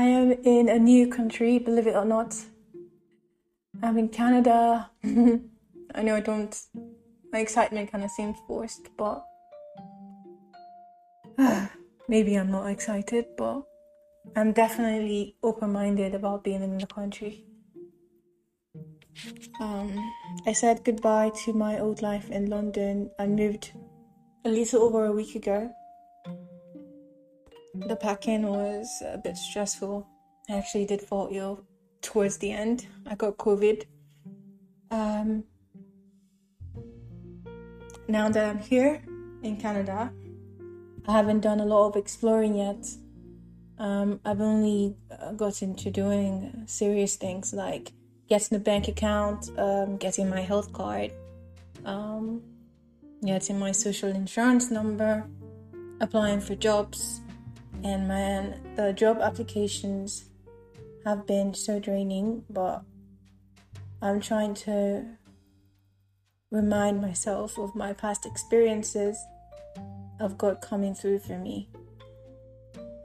I am in a new country, believe it or not. I'm in Canada. I know I don't, my excitement kind of seems forced, but maybe I'm not excited, but I'm definitely open minded about being in the country. Um, I said goodbye to my old life in London. I moved a little over a week ago. The packing was a bit stressful. I actually did fall ill towards the end. I got COVID. Um, now that I'm here in Canada, I haven't done a lot of exploring yet. Um, I've only uh, got into doing serious things like getting a bank account, um, getting my health card, um, getting my social insurance number, applying for jobs, and man, the job applications have been so draining, but I'm trying to remind myself of my past experiences of God coming through for me.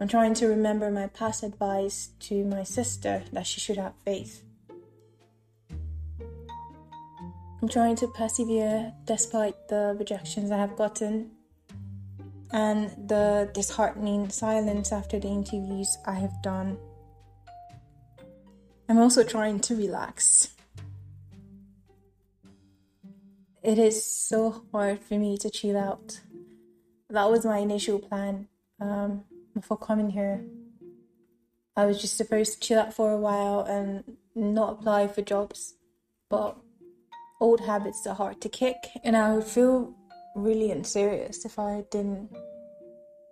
I'm trying to remember my past advice to my sister that she should have faith. I'm trying to persevere despite the rejections I have gotten and the disheartening silence after the interviews I have done. I'm also trying to relax. It is so hard for me to chill out. That was my initial plan um, before coming here. I was just supposed to chill out for a while and not apply for jobs, but old habits are hard to kick, and I would feel really and serious if I didn't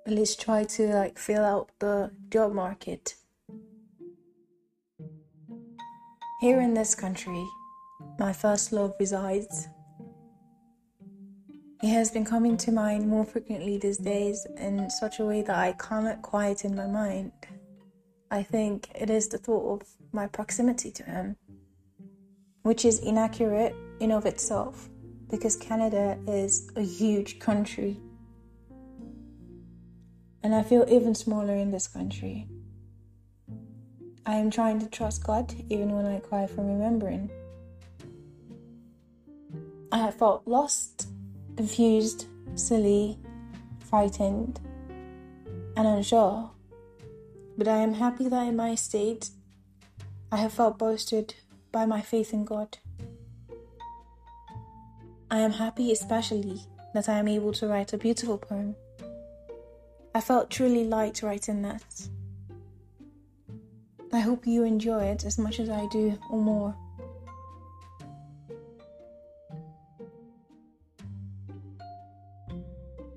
at least try to like fill out the job market. Here in this country, my first love resides. It has been coming to mind more frequently these days in such a way that I cannot quiet in my mind. I think it is the thought of my proximity to him, which is inaccurate in of itself because Canada is a huge country. And I feel even smaller in this country. I am trying to trust God even when I cry from remembering. I have felt lost, confused, silly, frightened, and unsure. But I am happy that in my state, I have felt boasted by my faith in God. I am happy, especially, that I am able to write a beautiful poem. I felt truly light writing that. I hope you enjoy it as much as I do, or more.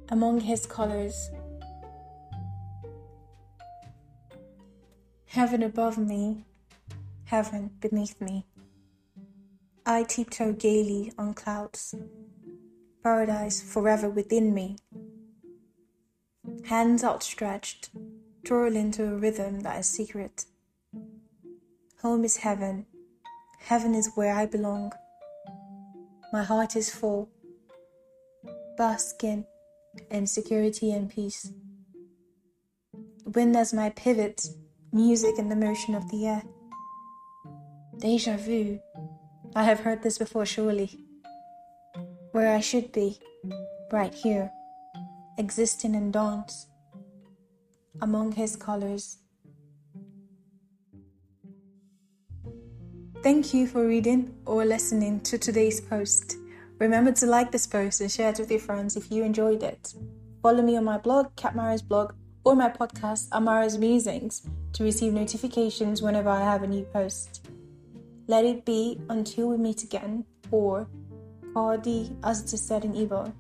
Among his colors, heaven above me, heaven beneath me. I tiptoe gaily on clouds, paradise forever within me. Hands outstretched, twirl into a rhythm that is secret. Home is heaven. Heaven is where I belong. My heart is full, basking in security and peace. Wind as my pivot, music and the motion of the air. Deja vu. I have heard this before, surely. Where I should be, right here, existing in dawns, among his colors Thank you for reading or listening to today's post. Remember to like this post and share it with your friends if you enjoyed it. Follow me on my blog, Katmara's blog, or my podcast, Amara's Musings, to receive notifications whenever I have a new post. Let it be until we meet again, or Kadi as it is said in Igbo.